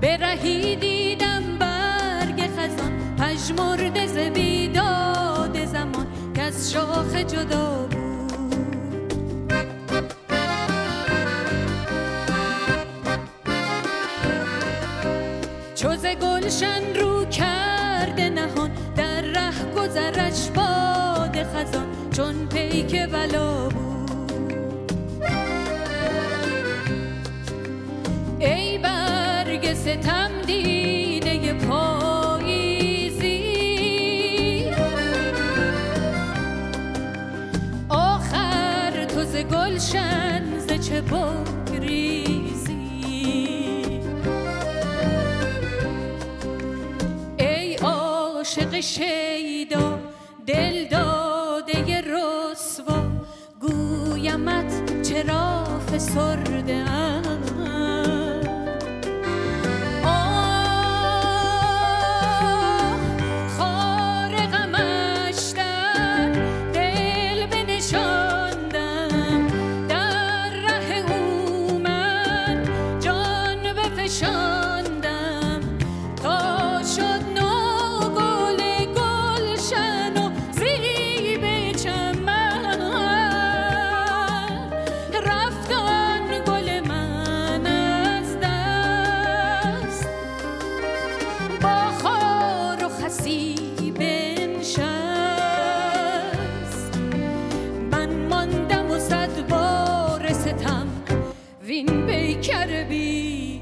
به رهی دیدم برگ خزان پژمرده ز بیداد زمان که از شاخه جدا بود. چوز گلشن رو کرده نهان در ره گذرش باد خزان چون پیک بلا ستم دیده پاییزی. آخر تو ز گلشن ز چه بگریزی. ای عاشق شیدا دل داده رسوا گویمت چرا فسرده ام. کسی بنشست من ماندم و صد بار ستم. وین پیکر بی